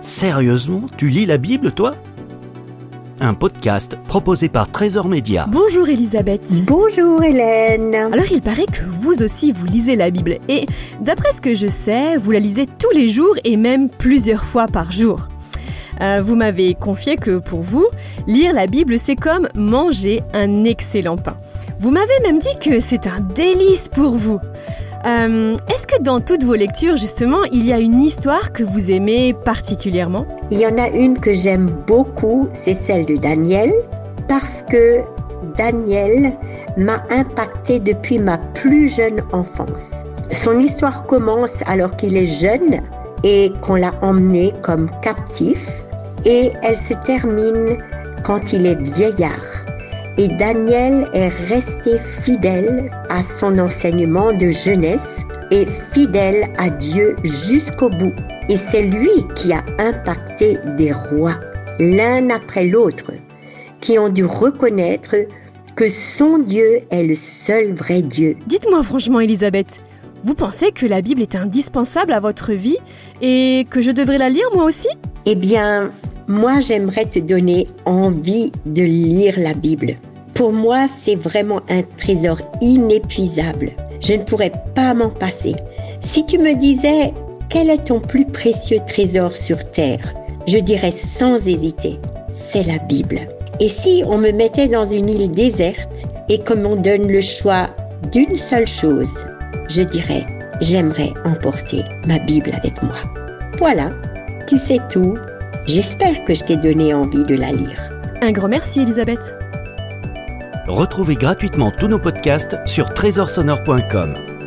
Sérieusement, tu lis la Bible, toi? Un podcast proposé par Trésor Média. Bonjour Elisabeth. Bonjour Hélène. Alors il paraît que vous aussi vous lisez la Bible et d'après ce que je sais, vous la lisez tous les jours et même plusieurs fois par jour. Euh, vous m'avez confié que pour vous, lire la Bible c'est comme manger un excellent pain. Vous m'avez même dit que c'est un délice pour vous. Euh, Est-ce que dans toutes vos lectures, justement, il y a une histoire que vous aimez particulièrement? Il y en a une que j'aime beaucoup, c'est celle de Daniel, parce que Daniel m'a impacté depuis ma plus jeune enfance. Son histoire commence alors qu'il est jeune et qu'on l'a emmené comme captif, et elle se termine quand il est vieillard. Et Daniel est resté fidèle à son enseignement de jeunesse et fidèle à Dieu jusqu'au bout. Et c'est lui qui a impacté des rois, l'un après l'autre, qui ont dû reconnaître que son Dieu est le seul vrai Dieu. Dites-moi franchement, Elisabeth, vous pensez que la Bible est indispensable à votre vie et que je devrais la lire moi aussi? Eh bien, moi j'aimerais te donner envie de lire la Bible. Pour moi, c'est vraiment un trésor inépuisable. Je ne pourrais pas m'en passer. Si tu me disais quel est ton plus précieux trésor sur Terre, je dirais sans hésiter, c'est la Bible. Et si on me mettait dans une île déserte et qu'on m'en donne le choix d'une seule chose, je dirais, j'aimerais emporter ma Bible avec moi. Voilà, tu sais tout. J'espère que je t'ai donné envie de la lire. Un grand merci, Elisabeth. Retrouvez gratuitement tous nos podcasts sur trésorsonore.com.